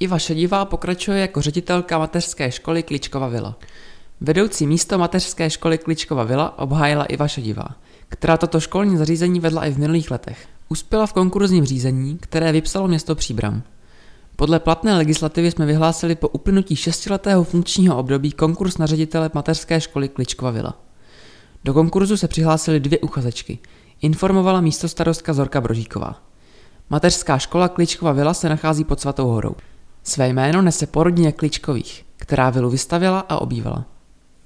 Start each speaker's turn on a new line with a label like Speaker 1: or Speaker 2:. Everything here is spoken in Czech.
Speaker 1: Iva Šedivá pokračuje jako ředitelka mateřské školy Kličkova vila. Vedoucí místo mateřské školy Kličkova vila obhájila Iva Šedivá, která toto školní zařízení vedla i v minulých letech. Uspěla v konkurzním řízení, které vypsalo město Příbram. Podle platné legislativy jsme vyhlásili po uplynutí šestiletého funkčního období konkurs na ředitele mateřské školy Kličkova vila. Do konkurzu se přihlásily dvě uchazečky, informovala místo starostka Zorka Brožíková. Mateřská škola Kličkova vila se nachází pod Svatou horou. Své jméno nese po rodině Kličkových, která vilu vystavila a obývala.